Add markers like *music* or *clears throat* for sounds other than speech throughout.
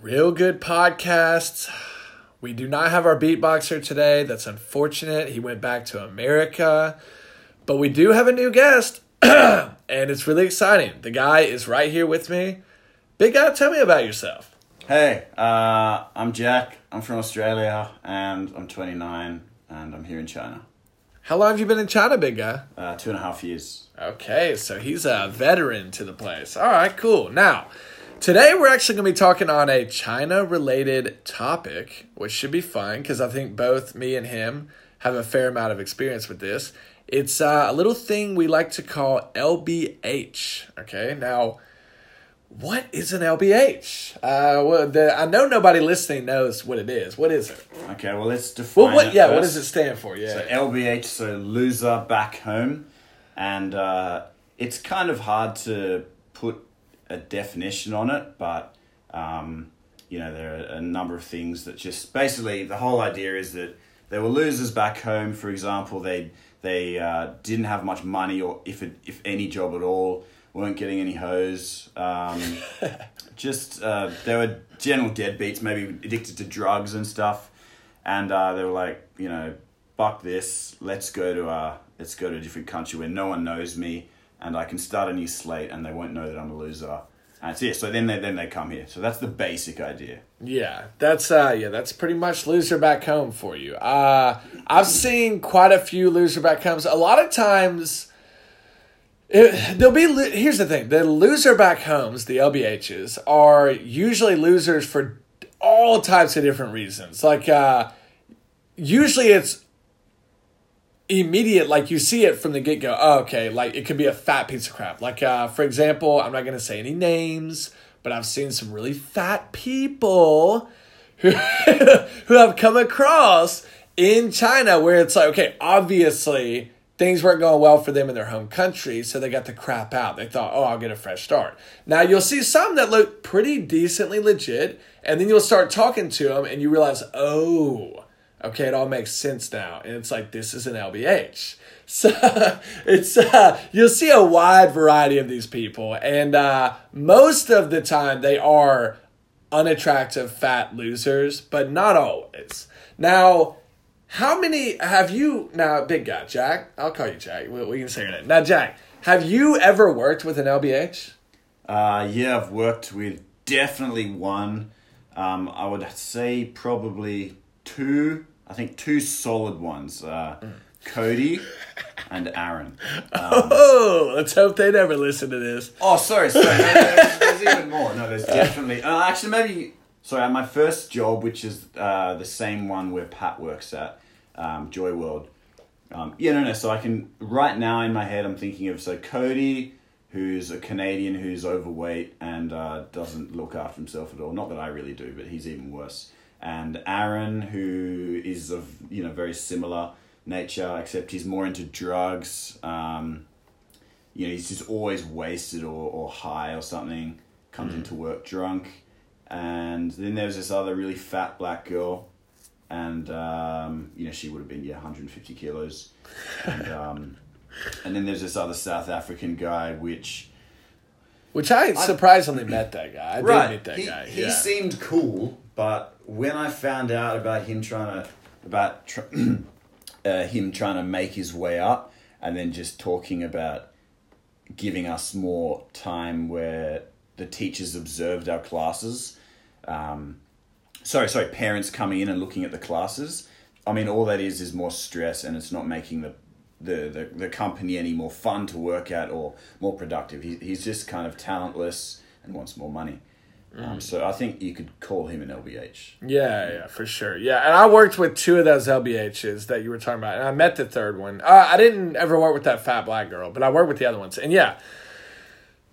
Real good podcasts. We do not have our beatboxer today. That's unfortunate. He went back to America. But we do have a new guest, *clears throat* and it's really exciting. The guy is right here with me. Big guy, tell me about yourself. Hey, uh, I'm Jack. I'm from Australia and I'm 29 and I'm here in China. How long have you been in China, big guy? Uh, two and a half years. Okay, so he's a veteran to the place. All right, cool. Now, today we're actually going to be talking on a China related topic, which should be fun because I think both me and him have a fair amount of experience with this. It's uh, a little thing we like to call LBH. Okay, now what is an LBH? Uh, well, the, I know nobody listening knows what it is. What is it? Okay, well let's define Well, what? it Yeah, first. what does it stand for? Yeah. So LBH, so loser back home, and uh, it's kind of hard to put a definition on it, but um, you know there are a number of things that just basically the whole idea is that there were losers back home. For example, they they uh, didn't have much money or if it, if any job at all, weren't getting any hoes. Um, *laughs* just uh, they were general deadbeats, maybe addicted to drugs and stuff, and uh, they were like, you know, fuck this, let's go to uh, let's go to a different country where no one knows me, and I can start a new slate, and they won't know that I'm a loser. And so, yeah, so then they then they come here. So that's the basic idea. Yeah, that's uh yeah, that's pretty much loser back home for you. Uh I've seen quite a few loser back homes. A lot of times it, there'll be here's the thing. The loser back homes, the LBHs are usually losers for all types of different reasons. Like uh usually it's immediate like you see it from the get-go oh, okay like it could be a fat piece of crap. Like uh for example i'm not going to say any names but i've seen some really fat people who *laughs* who have come across in china where it's like okay obviously things weren't going well for them in their home country so they got the crap out. They thought oh i'll get a fresh start. Now you'll see some that look pretty decently legit and then you'll start talking to them and you realize oh Okay, it all makes sense now. And it's like, this is an LBH. *laughs* So it's, uh, you'll see a wide variety of these people. And uh, most of the time, they are unattractive, fat losers, but not always. Now, how many have you, now, big guy, Jack, I'll call you Jack. We, we can say your name. Now, Jack, have you ever worked with an LBH? Uh, yeah, I've worked with definitely one. Um, I would say probably two. I think two solid ones. Uh, Cody and Aaron. Oh, let's hope they never listen to this. Oh, sorry, sorry. No, there's, there's even more. No, there's definitely. Uh, actually, maybe. Sorry, at my first job, which is uh, the same one where Pat works at, um, Joy World. Um, yeah, no, no. So I can right now in my head, I'm thinking of so Cody, who's a Canadian who's overweight and uh, doesn't look after himself at all. Not that I really do, but he's even worse. And Aaron, who is of you know very similar nature, except he's more into drugs. Um, you know, he's just always wasted or, or high or something, comes into work drunk. And then there's this other really fat black girl, and, um, you know, she would have been, yeah, 150 kilos. And, um, *laughs* and then there's this other South African guy, which. Which I surprisingly met that guy. I did meet that he, guy. He yeah. seemed cool, but when I found out about him trying to. about tr- *clears throat* uh, him trying to make his way up, and then just talking about giving us more time where the teachers observed our classes. Um, sorry, sorry, parents coming in and looking at the classes. I mean, all that is is more stress, and it's not making the the, the, the company any more fun to work at or more productive. He, he's just kind of talentless and wants more money. Um, so I think you could call him an LBH. Yeah, yeah, for sure. Yeah, and I worked with two of those LBHs that you were talking about, and I met the third one. Uh, I didn't ever work with that fat black girl, but I worked with the other ones. And yeah,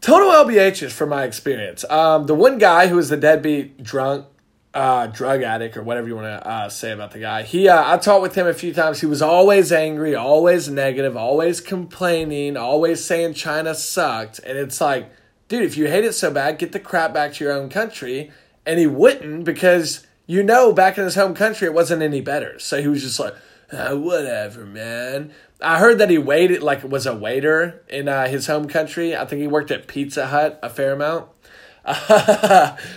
total LBHs from my experience. Um, the one guy who was the deadbeat drunk, uh, drug addict, or whatever you want to uh, say about the guy, he uh, I talked with him a few times. He was always angry, always negative, always complaining, always saying China sucked, and it's like dude, if you hate it so bad, get the crap back to your own country. And he wouldn't because you know back in his home country it wasn't any better. So he was just like, ah, whatever, man. I heard that he waited like was a waiter in uh, his home country. I think he worked at Pizza Hut a fair amount. *laughs*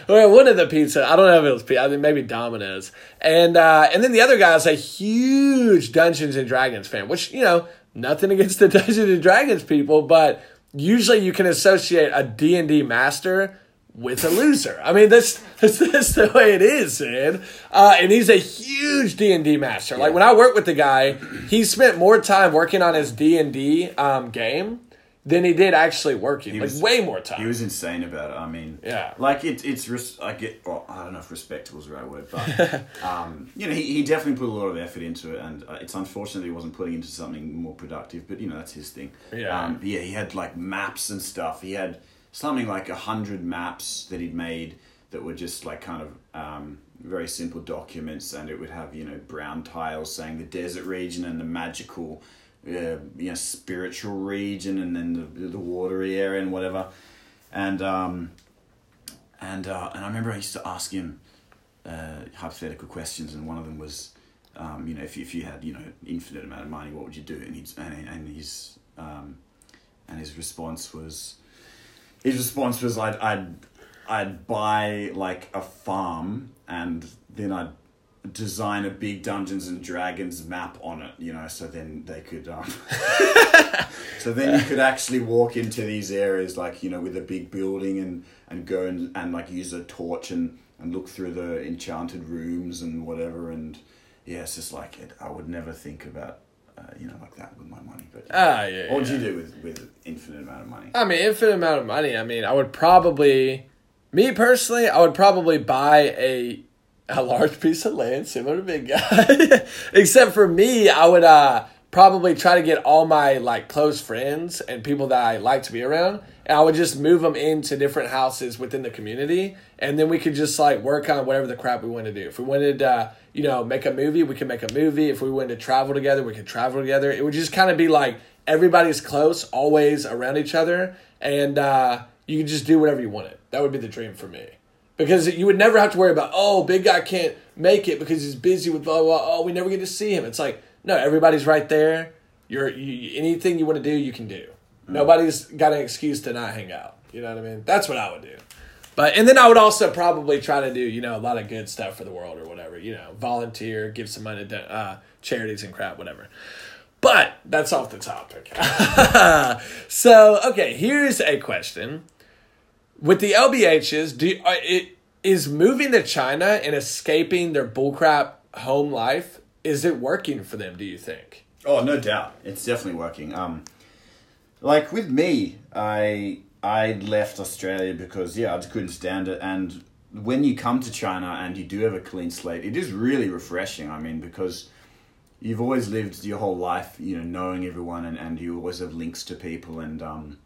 well, one of the pizza. I don't know if it was pizza. I think maybe Domino's. And uh, and then the other guy guy's a huge Dungeons and Dragons fan, which you know nothing *laughs* against the Dungeons and Dragons people, but usually you can associate a D and D master with a loser. I mean, that's that's, that's the way it is, man. Uh, and he's a huge D and D master. Like when I worked with the guy, he spent more time working on his D and D um, game than he did actually working. like was- way more time. He was insane about it. I mean, Yeah. like it, it's res- I get. Well, I don't know if respectable is the right word, but *laughs* um, you know, he, he definitely put a lot of effort into it, and uh, it's unfortunate he wasn't putting into something more productive. But you know, that's his thing. Yeah. um, yeah. He had like maps and stuff. He had something like a hundred maps that he'd made that were just like kind of um, very simple documents, and it would have you know brown tiles saying the desert region and the magical. Uh, you know, spiritual region, and then the the watery area and whatever, and um, and uh, and I remember I used to ask him uh, hypothetical questions, and one of them was, um, you know, if you, if you had you know infinite amount of money, what would you do? And he's and, and his um, and his response was, his response was, I'd I'd I'd buy like a farm, and then I'd design a big Dungeons and Dragons map on it, you know, so then they could um *laughs* so then you could actually walk into these areas like, you know, with a big building and and go and, and like use a torch and and look through the enchanted rooms and whatever and yeah, it's just like it, I would never think about uh, you know like that with my money, but Ah, yeah. what would yeah. you do with with infinite amount of money? I mean, infinite amount of money. I mean, I would probably, me personally, I would probably buy a a large piece of land similar to Big Guy. *laughs* Except for me, I would uh probably try to get all my like close friends and people that I like to be around, and I would just move them into different houses within the community, and then we could just like work on whatever the crap we want to do. If we wanted, uh, you know, make a movie, we could make a movie. If we wanted to travel together, we could travel together. It would just kind of be like everybody's close, always around each other, and uh, you could just do whatever you wanted. That would be the dream for me. Because you would never have to worry about, oh, big guy can't make it because he's busy with blah, blah, oh, we never get to see him. It's like, no, everybody's right there. You're, you, anything you want to do, you can do. Nobody's got an excuse to not hang out. You know what I mean? That's what I would do. But, and then I would also probably try to do, you know, a lot of good stuff for the world or whatever, you know, volunteer, give some money to uh, charities and crap, whatever. But that's off the topic. *laughs* so, okay, here's a question. With the LBHs, do you, uh, it is moving to China and escaping their bullcrap home life? Is it working for them? Do you think? Oh, no doubt. It's definitely working. Um, like with me, I I left Australia because yeah, I just couldn't stand it. And when you come to China and you do have a clean slate, it is really refreshing. I mean, because you've always lived your whole life, you know, knowing everyone, and, and you always have links to people, and um,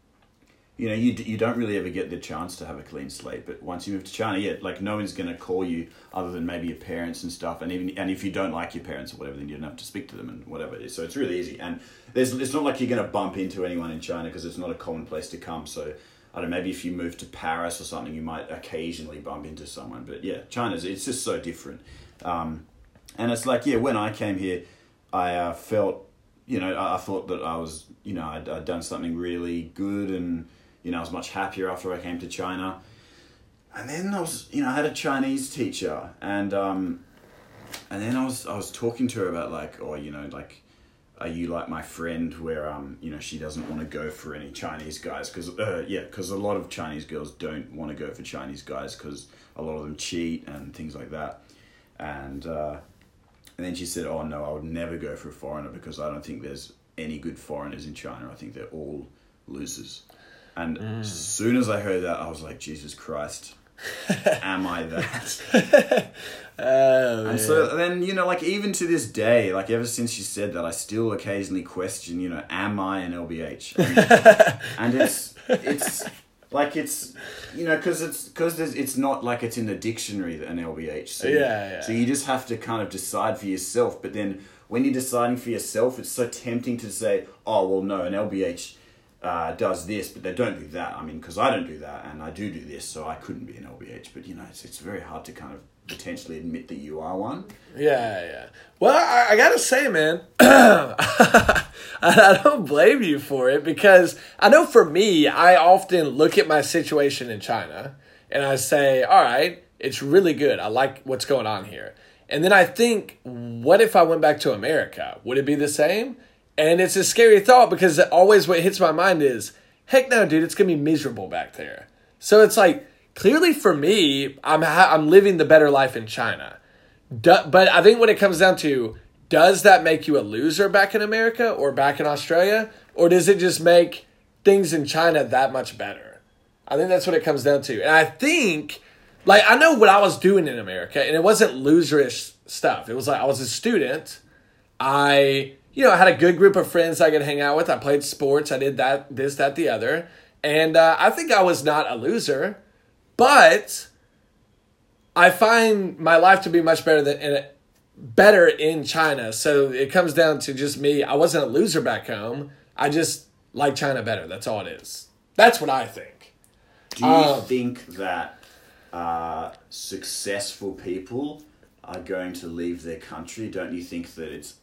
you know, you, you don't really ever get the chance to have a clean slate. But once you move to China, yeah, like no one's going to call you other than maybe your parents and stuff. And even and if you don't like your parents or whatever, then you don't have to speak to them and whatever it is. So it's really easy. And there's it's not like you're going to bump into anyone in China because it's not a common place to come. So I don't know, maybe if you move to Paris or something, you might occasionally bump into someone. But yeah, China's it's just so different. Um, and it's like yeah, when I came here, I uh, felt you know I, I thought that I was you know I'd, I'd done something really good and you know I was much happier after I came to China. And then I was you know I had a Chinese teacher and um, and then I was I was talking to her about like oh you know like are you like my friend where um you know she doesn't want to go for any Chinese guys? Because uh, yeah because a lot of Chinese girls don't want to go for Chinese guys because a lot of them cheat and things like that. And uh, and then she said oh no I would never go for a foreigner because I don't think there's any good foreigners in China. I think they're all losers and as soon as I heard that I was like Jesus Christ *laughs* am I that Oh, and so then, you know, like even to this day, like ever since she said that, I still occasionally question, you know, am I an LBH? And, *laughs* and it's it's like it's you know because it's because it's not like it's in the dictionary that an LBH. So you- Yeah, yeah. So you just have to kind of decide for yourself. But then when you're deciding for yourself, it's so tempting to say, oh well, no, an LBH. Uh, does this, but they don't do that. I mean, because I don't do that, and I do do this, so I couldn't be an LBH. But you know, it's, it's very hard to kind of potentially admit that you are one. Yeah, yeah. Well, I, I gotta say, man, I, *clears throat* I don't blame you for it because I know for me, I often look at my situation in China and I say, all right, it's really good. I like what's going on here. And then I think, what if I went back to America? Would it be the same? And it's a scary thought because always what hits my mind is, heck no, dude, it's gonna be miserable back there. So it's like clearly for me, I'm ha- I'm living the better life in China. Do- but I think when it comes down to does that make you a loser back in America or back in Australia, or does it just make things in China that much better? I think that's what it comes down to. And I think, like, I know what I was doing in America, and it wasn't loserish stuff. It was like I was a student. I, you know, I had a good group of friends I could hang out with. I played sports. I did that, this, that, the other. And uh, I think I was not a loser, but I find my life to be much better than in better in China. So it comes down to just me. I wasn't a loser back home. I just like China better. That's all it is. That's what I think. Do you Um, think that uh, successful people are going to leave their country? Don't you think that it's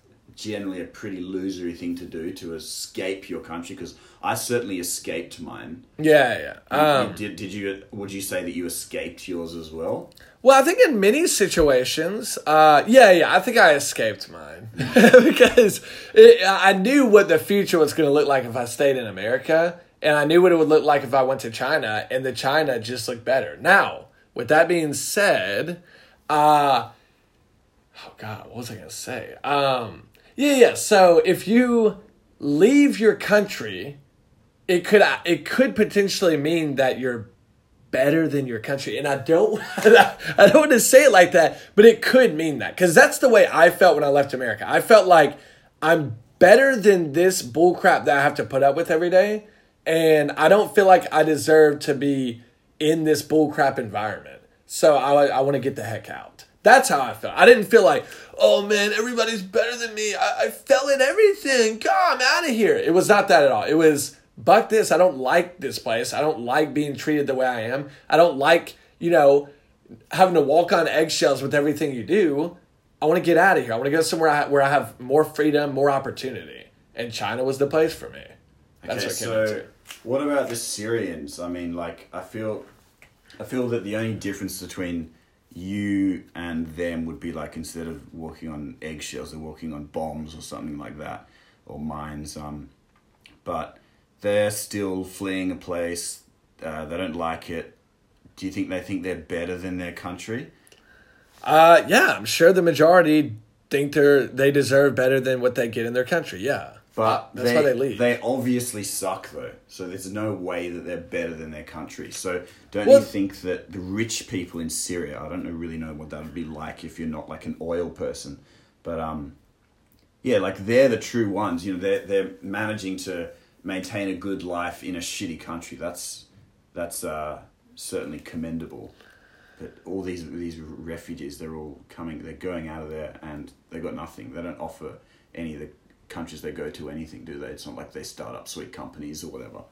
generally a pretty losery thing to do to escape your country? Because I certainly escaped mine. Yeah, yeah. Um, did did you? Would you say that you escaped yours as well? Well, I think in many situations, uh, yeah, yeah, I think I escaped mine *laughs* because it, I knew what the future was going to look like if I stayed in America, and I knew what it would look like if I went to China, and the China just looked better. Now, with that being said, uh, oh God, what was I going to say? Um, yeah, yeah. So if you leave your country, it could uh, it could potentially mean that you're better than your country. And I don't *laughs* I don't want to say it like that, but it could mean that cuz that's the way I felt when I left America. I felt like I'm better than this bullcrap that I have to put up with every day, and I don't feel like I deserve to be in this bullcrap environment. So I I want to get the heck out. That's how I felt. I didn't feel like, oh man, everybody's better than me. I, I fell in everything. God, I'm out of here. It was not that at all. It was buck this. I don't like this place. I don't like being treated the way I am. I don't like, you know, having to walk on eggshells with everything you do. I want to get out of here. I want to go somewhere I, where I have more freedom, more opportunity. And China was the place for me. That's okay, what so into. what about the Syrians? I mean, like, I feel, I feel that the only difference between you and them would be like instead of walking on eggshells, they're walking on bombs or something like that, or mines. Um, but they're still fleeing a place. Uh, they don't like it. Do you think they think they're better than their country? Uh, yeah, I'm sure the majority think they're they deserve better than what they get in their country. Yeah, But that's they, they leave. They obviously suck though, so there's no way that they're better than their country. So don't Well- you think that the rich people in Syria? I don't know, really know what that would be like if you're not like an oil person, but um, yeah, like they're the true ones. You know, they're they're managing to maintain a good life in a shitty country. That's that's uh, certainly commendable. But all these these refugees, they're all coming. They're going out of there, and they got nothing. They don't offer any of the countries they go to anything, do they? It's not like they start up sweet companies or whatever.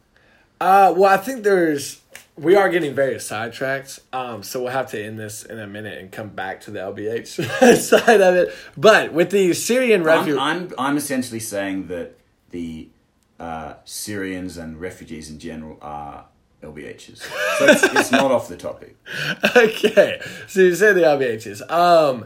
Uh, well, I think there's we are getting very sidetracked. Um, so we'll have to end this in a minute and come back to the LBH *laughs* side of it. But with the Syrian refugees, I'm, I'm I'm essentially saying that the uh, Syrians and refugees in general are LBHs. So it's, it's not off the topic. *laughs* okay, so you say the LBHs. Um,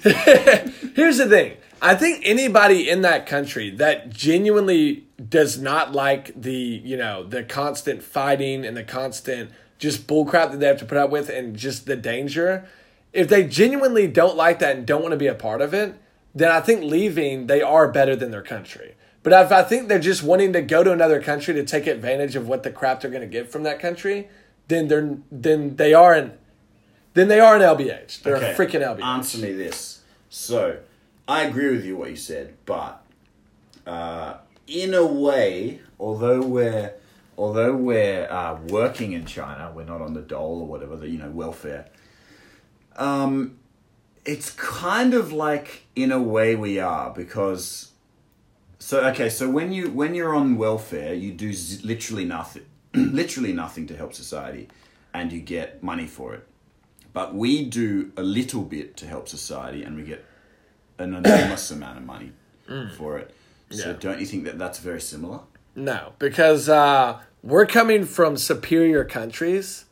*laughs* here's the thing. I think anybody in that country that genuinely does not like the, you know, the constant fighting and the constant just bullcrap that they have to put up with and just the danger, if they genuinely don't like that and don't want to be a part of it, then I think leaving, they are better than their country. But if I think they're just wanting to go to another country to take advantage of what the crap they're going to get from that country, then they're then they are an then they are an LBH. They're a freaking LBH. Answer me this. So, I agree with you what you said, but uh, in a way, although we're although we're uh, working in China, we're not on the dole or whatever the you know welfare. Um, it's kind of like in a way we are because. So okay, so when you when you're on welfare, you do z- literally nothing, *clears throat* literally nothing to help society, and you get money for it. But we do a little bit to help society, and we get an enormous amount of money for it. So Yeah. don't you think that that's very similar? No, because uh, we're coming from superior countries.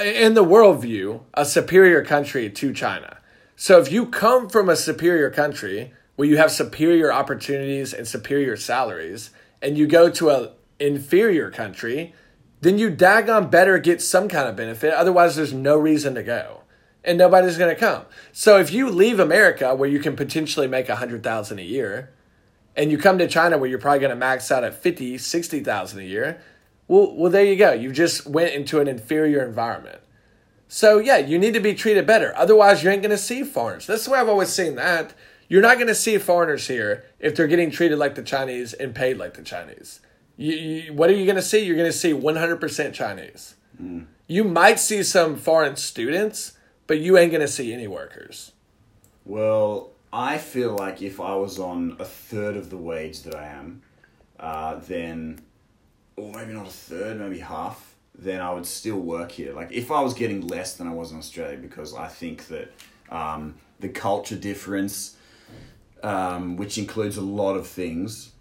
in the worldview, a superior country to China. So if you come from a superior country where you have superior opportunities and superior salaries, and you go to a inferior country, then you daggone better get some kind of benefit. Otherwise, there's no reason to go, and nobody's going to come. So if you leave America, where you can potentially make a hundred thousand a year, and you come to China, where you're probably going to max out at 50, 60,000 a year, well, well, there you go. You just went into an inferior environment. So yeah, you need to be treated better. Otherwise, you ain't going to see foreigners. That's the way I've always seen that. You're not going to see foreigners here if they're getting treated like the Chinese and paid like the Chinese. You, you, what are you going to see? You're going to see 100% Chinese. Mm. You might see some foreign students, but you ain't to see any workers. Well, I feel like if I was on a third of the wage that I am, uh, then, or maybe not a third, maybe half, then I would still work here. Like if I was getting less than I was in Australia, because I think that um, the culture difference, um, which includes a lot of things,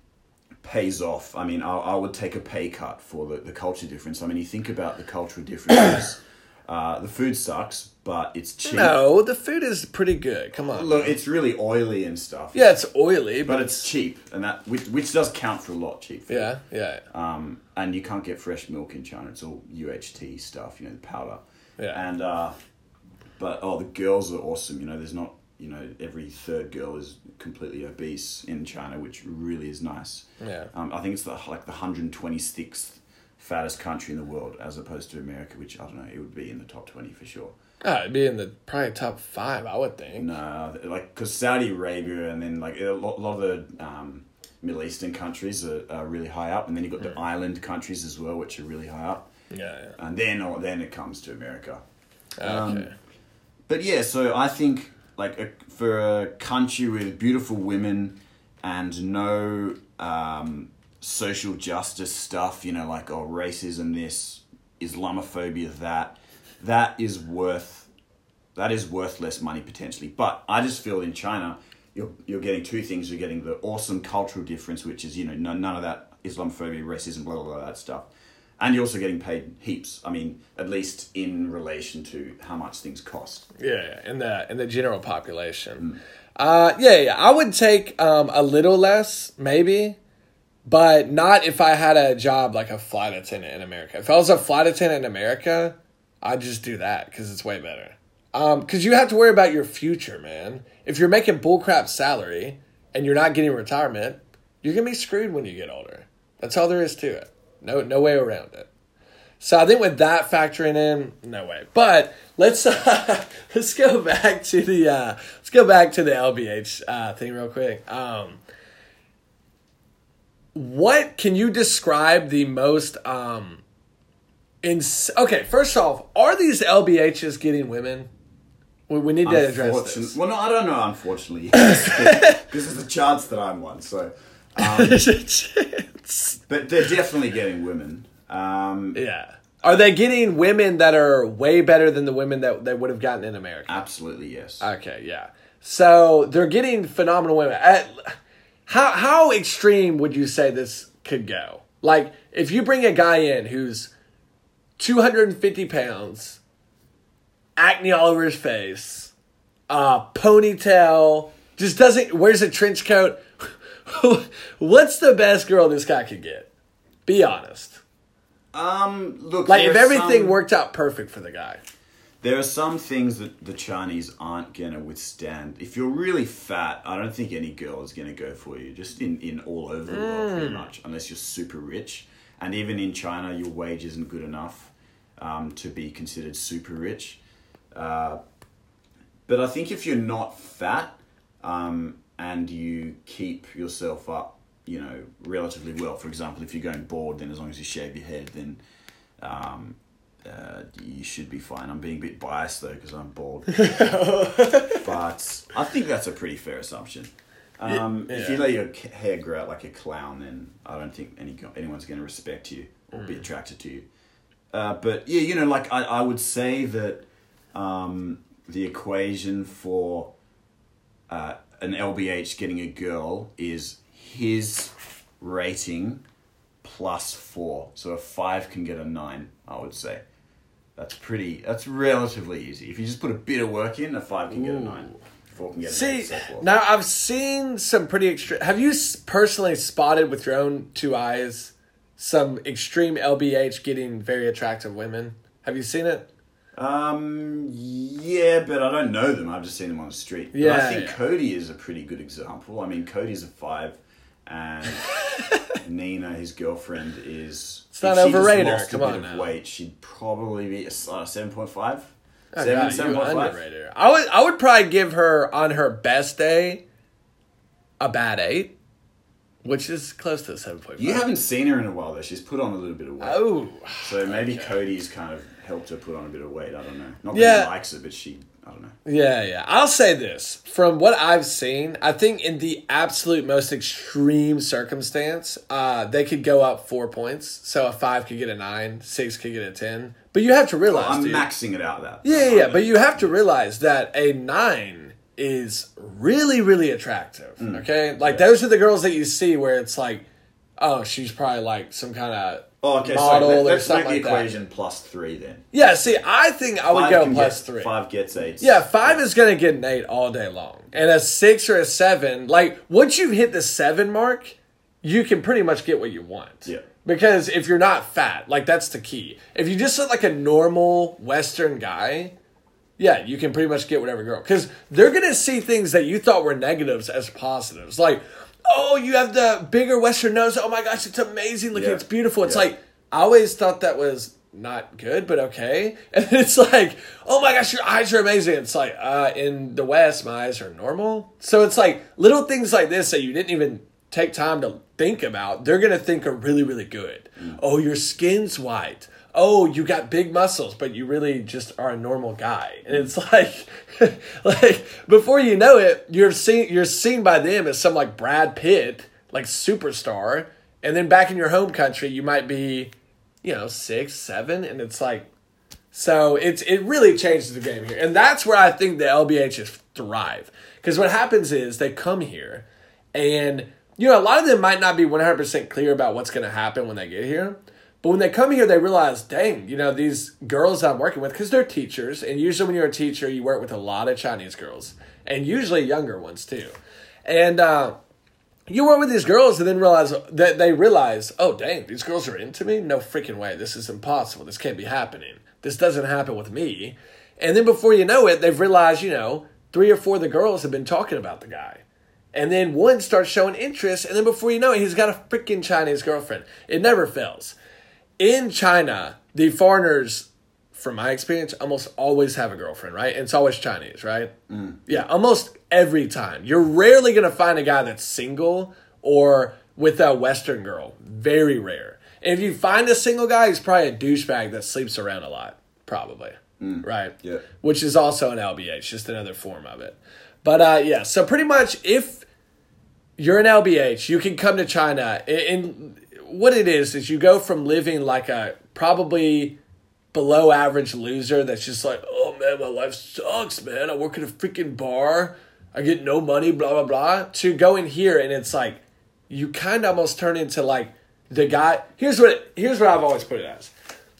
pays off. I mean, I, I would take a pay cut for the, the culture difference. I mean, you think about the cultural differences. Uh, the food sucks, but it's cheap. No, the food is pretty good. Come on. Look, it's really oily and stuff. Yeah, it's oily, but, but it's, it's, cheap, and that which, which does count for a lot. Cheap. Food. Yeah, yeah. Um, and you can't get fresh milk in China. It's all UHT stuff. You know, the powder. Yeah. And uh, but oh, the girls are awesome. You know, there's not you know every third girl is completely obese in China, which really is nice. Yeah. Um, I think it's the like the hundred twenty sixth fattest country in the world, as opposed to America, which I don't know, it would be in the top twenty for sure. Oh, it'd be in the probably top five, I would think. No, like because Saudi Arabia and then like a lot, lot of the um, Middle Eastern countries are, are really high up, and then you've got the mm. island countries as well, which are really high up. Yeah, yeah. And then, or then it comes to America. Okay. Um, but yeah, so I think like a, for a country with beautiful women and no um, social justice stuff, you know, like oh racism this, Islamophobia that, that is worth that is worth less money potentially. But I just feel in China, you're you're getting two things. You're getting the awesome cultural difference, which is you know none, none of that Islamophobia, racism, blah blah blah that stuff and you're also getting paid heaps. I mean, at least in relation to how much things cost. Yeah, in the in the general population. Mm. Uh, yeah, yeah, I would take um, a little less, maybe, but not if I had a job like a flight attendant in America. If I was a flight attendant in America, I'd just do that because it's way better. Because um, you have to worry about your future, man. If you're making bullcrap salary and you're not getting retirement, you're gonna be screwed when you get older. That's all there is to it. No, no way around it. So I think with that factoring in, no way. But let's *laughs* uh, let's go back to the uh, let's go back to the LBH uh, thing real quick. Um, what can you describe the most um, in? Okay, first off, are these LBHs getting women? We, we need to address this. Well, no, I don't know. Unfortunately, *laughs* because there's a chance that I'm one. So um, *laughs* but they're definitely getting women. Um, yeah. Are they getting women that are way better than the women that they would have gotten in America? Absolutely, yes. Okay, yeah. So they're getting phenomenal women. At, how how extreme would you say this could go? Like, if you bring a guy in who's 250 pounds, acne all over his face, uh, ponytail, just doesn't wears a trench coat, *laughs* What's the best girl this guy could get? Be honest. Um, look, like if everything some, worked out perfect for the guy. There are some things that the Chinese aren't gonna withstand. If you're really fat, I don't think any girl is gonna go for you. Just in in all over the world, pretty mm. much, unless you're super rich. And even in China, your wage isn't good enough um, to be considered super rich. Uh, but I think if you're not fat, um, and you keep yourself up, you know, relatively well. For example, if you're going bald, then as long as you shave your head, then um, uh, you should be fine. I'm being a bit biased though because I'm bald, *laughs* but I think that's a pretty fair assumption. Um, yeah. If you let your hair grow out like a clown, then I don't think any anyone's going to respect you or mm. be attracted to you. Uh, but yeah, you know, like I, I would say that um, the equation for uh, an LBH getting a girl is his rating plus four. So a five can get a nine, I would say. That's pretty. That's relatively easy. If you just put a bit of work in, a five can get a nine. Four can get an See. So forth. now I've seen some pretty extreme. Have you s- personally spotted with your own two eyes some extreme LBH getting very attractive women? Have you seen it? Um, yeah, but I don't know them. I've just seen them on the street. But Yeah, I think yeah. Cody is a pretty good example. I mean, Cody's a five, and *laughs* Nina, his girlfriend, is. It's not overrated, lost come a bit on of now. weight, she'd probably be a uh, seven point five. Oh, Seven, God, seven you point five. underrated her. I would I would probably give her on her best day a bad eight, which is close to seven point five. You haven't seen her in a while though. She's put on a little bit of weight. Oh, So maybe. Cody's kind of helped her put on a bit of weight. I don't know. Not that Yeah. he likes it, but she. I don't know. Yeah, yeah. I'll say this. From what I've seen, I think in the absolute most extreme circumstance, uh, they could go up four points. So a five could get a nine, six could get a ten. But you have to realize, I'm dude, maxing it out. That. yeah, yeah, yeah. But you have to realize that a nine is really, really attractive. Mm. Okay, like those are the girls that you see where it's like, oh, she's probably like some kind of Oh, okay. model so or let, us something make the like that. equation plus three then. Yeah, see, I think I would Five go can plus get- three. Five gets eight. Yeah, five is gonna get an eight all day long, and a six or a seven. Like once you hit the seven mark, you can pretty much get what you want. Yeah. Because if you're not fat, like that's the key. If you just look like a normal Western guy, yeah, you can pretty much get whatever girl. Because they're gonna see things that you thought were negatives as positives. Like, oh, you have the bigger Western nose. Oh my gosh, it's amazing. Look, Yeah. it's beautiful. It's Yeah. like I always thought that was not good, but okay. *laughs* And it's like, oh my gosh, your eyes are amazing. It's like, uh, in the West, my eyes are normal. So it's like little things like this that you didn't even take time to think about. They're gonna think are really, really good. Oh, your skin's white. Oh, you got big muscles, but you really just are a normal guy. And it's *laughs* like, like before you know it, you're seen you're seen by them as some like Brad Pitt, like superstar, and then back in your home country, you might be, you know, six, seven, and it's like, so it's it really changes the game here, and that's where I think the LBHs thrive because what happens is they come here, and you know a lot of them might not be one hundred percent clear about what's going to happen when they get here. But when they come here, they realize, dang, you know, these girls I'm working with, because they're teachers, and usually when you're a teacher, you work with a lot of Chinese girls, and usually younger ones too. And uh, you work with these girls and then realize that they realize, oh dang, these girls are into me? No freaking way. This is impossible. This can't be happening. This doesn't happen with me. And then before you know it, they've realized, you know, three or four of the girls have been talking about the guy. And then one starts showing interest, and then before you know it, he's got a freaking Chinese girlfriend. It never fails. In China, the foreigners, from my experience, almost always have a girlfriend, right? And it's always Chinese, right? Yeah, almost every time. You're rarely going to find a guy that's single or with a Western girl. Very rare. And if you find a single guy, he's probably a douchebag that sleeps around a lot, probably. Right? Yeah. Which is also an LBH, just another form of it. But uh, yeah, so pretty much if you're an LBH, you can come to China. And what it is is you go from living like a probably below average loser that's just like, oh man, my life sucks, man. I work at a freaking bar, I get no money, blah blah blah. To go in here and it's like you kind of almost turn into like the guy. Here's what here's what I've always put it as.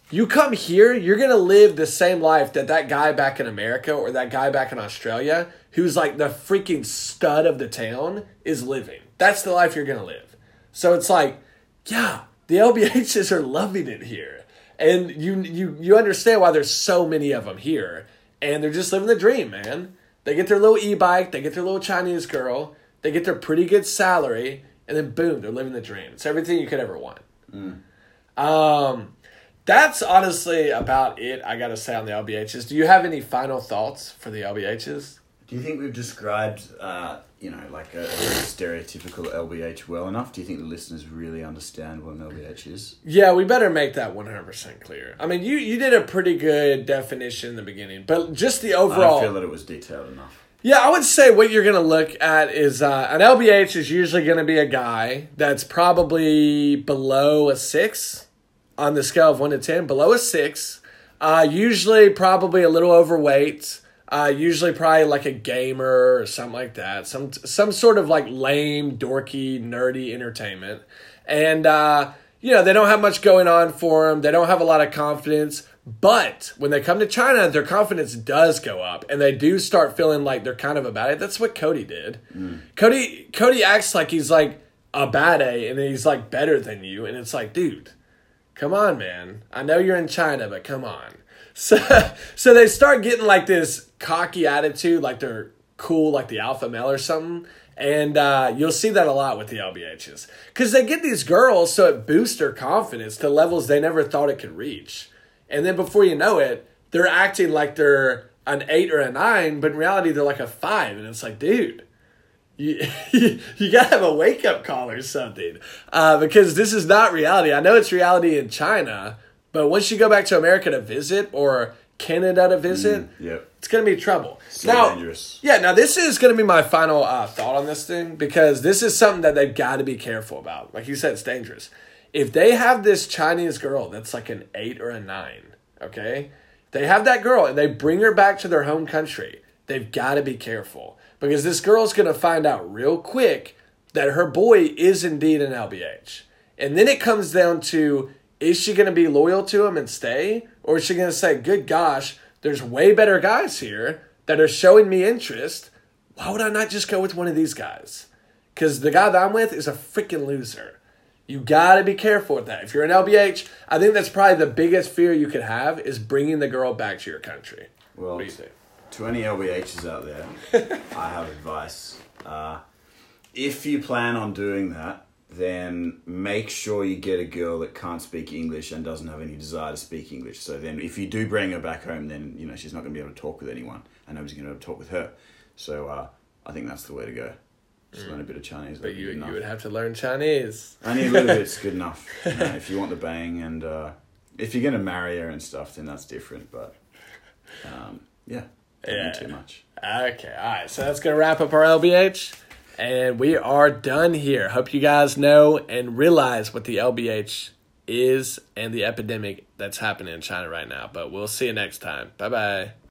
You come here, you're gonna live the same life that that guy back in America or that guy back in Australia, who's like the freaking stud of the town, is living. That's the life you're gonna live. So it's like, yeah, the LBHs *laughs* are loving it here, and you you you understand why there's so many of them here, and they're just living the dream, man. They get their little e-bike, they get their little Chinese girl, they get their pretty good salary, and then boom, they're living the dream. It's everything you could ever want. Um, that's honestly about it. I gotta say on the LBHs. Do you have any final thoughts for the LBHs? Do you think we've described, uh, you know, like a, stereotypical LBH well enough? Do you think the listeners really understand what an LBH is? Yeah, we better make that one hundred percent clear. I mean, you you did a pretty good definition in the beginning, but just the overall. don't feel that it was detailed enough. Yeah, I would say what you're going to look at is uh, an LBH is usually going to be a guy that's probably below a six on the scale of one to ten, below a six. Uh, usually, probably a little overweight. Uh, usually, probably like a gamer or something like that. Some some sort of like lame, dorky, nerdy entertainment, and uh, you know they don't have much going on for them. They don't have a lot of confidence. But when they come to China, their confidence does go up, and they do start feeling like they're kind of a bad A. That's what Cody did. Cody Cody acts like he's like a bad A, and he's like better than you, and it's like, dude, come on, man. I know you're in China, but come on. So *laughs* so they start getting like this cocky attitude, like they're cool, like the alpha male or something. And uh, you'll see that a lot with the LBHs because they get these girls, so it boosts their confidence to levels they never thought it could reach. And then before you know it, they're acting like they're an eight or a nine, but in reality they're like a five, and it's like, dude, you *laughs* you gotta have a wake up call or something, uh, because this is not reality. I know it's reality in China, but once you go back to America to visit or Canada to visit, Yep. it's gonna be trouble. So now, dangerous. yeah, now this is going to be my final uh, thought on this thing because this is something that they've got to be careful about. Like you said, it's dangerous. If they have this Chinese girl that's like an eight or a nine, okay, they have that girl and they bring her back to their home country, they've got to be careful because this girl's going to find out real quick that her boy is indeed an LBH. And then it comes down to is she going to be loyal to him and stay? Or is she going to say, good gosh, there's way better guys here that are showing me interest. Why would I not just go with one of these guys? Because the guy that I'm with is a freaking loser. You got to be careful with that. If you're an LBH, I think that's probably the biggest fear you could have is bringing the girl back to your country. Well, What do you think? to any LBHs out there, *laughs* I have advice. Uh, if you plan on doing that, then make sure you get a girl that can't speak English and doesn't have any desire to speak English. So then, if you do bring her back home, then you know she's not going to be able to talk with anyone, and nobody's going to be able to talk with her. So uh, I think that's the way to go. Just learn a bit of Chinese. But you, you would have to learn Chinese. Only a little bit's good *laughs* enough. You know, if you want the bang, and uh, if you're going to marry her and stuff, then that's different. But um, yeah, Yeah. too much. Okay, all right. So that's going to wrap up our LBH. And we are done here. Hope you guys know and realize what the LBH is and the epidemic that's happening in China right now. But we'll see you next time. Bye bye.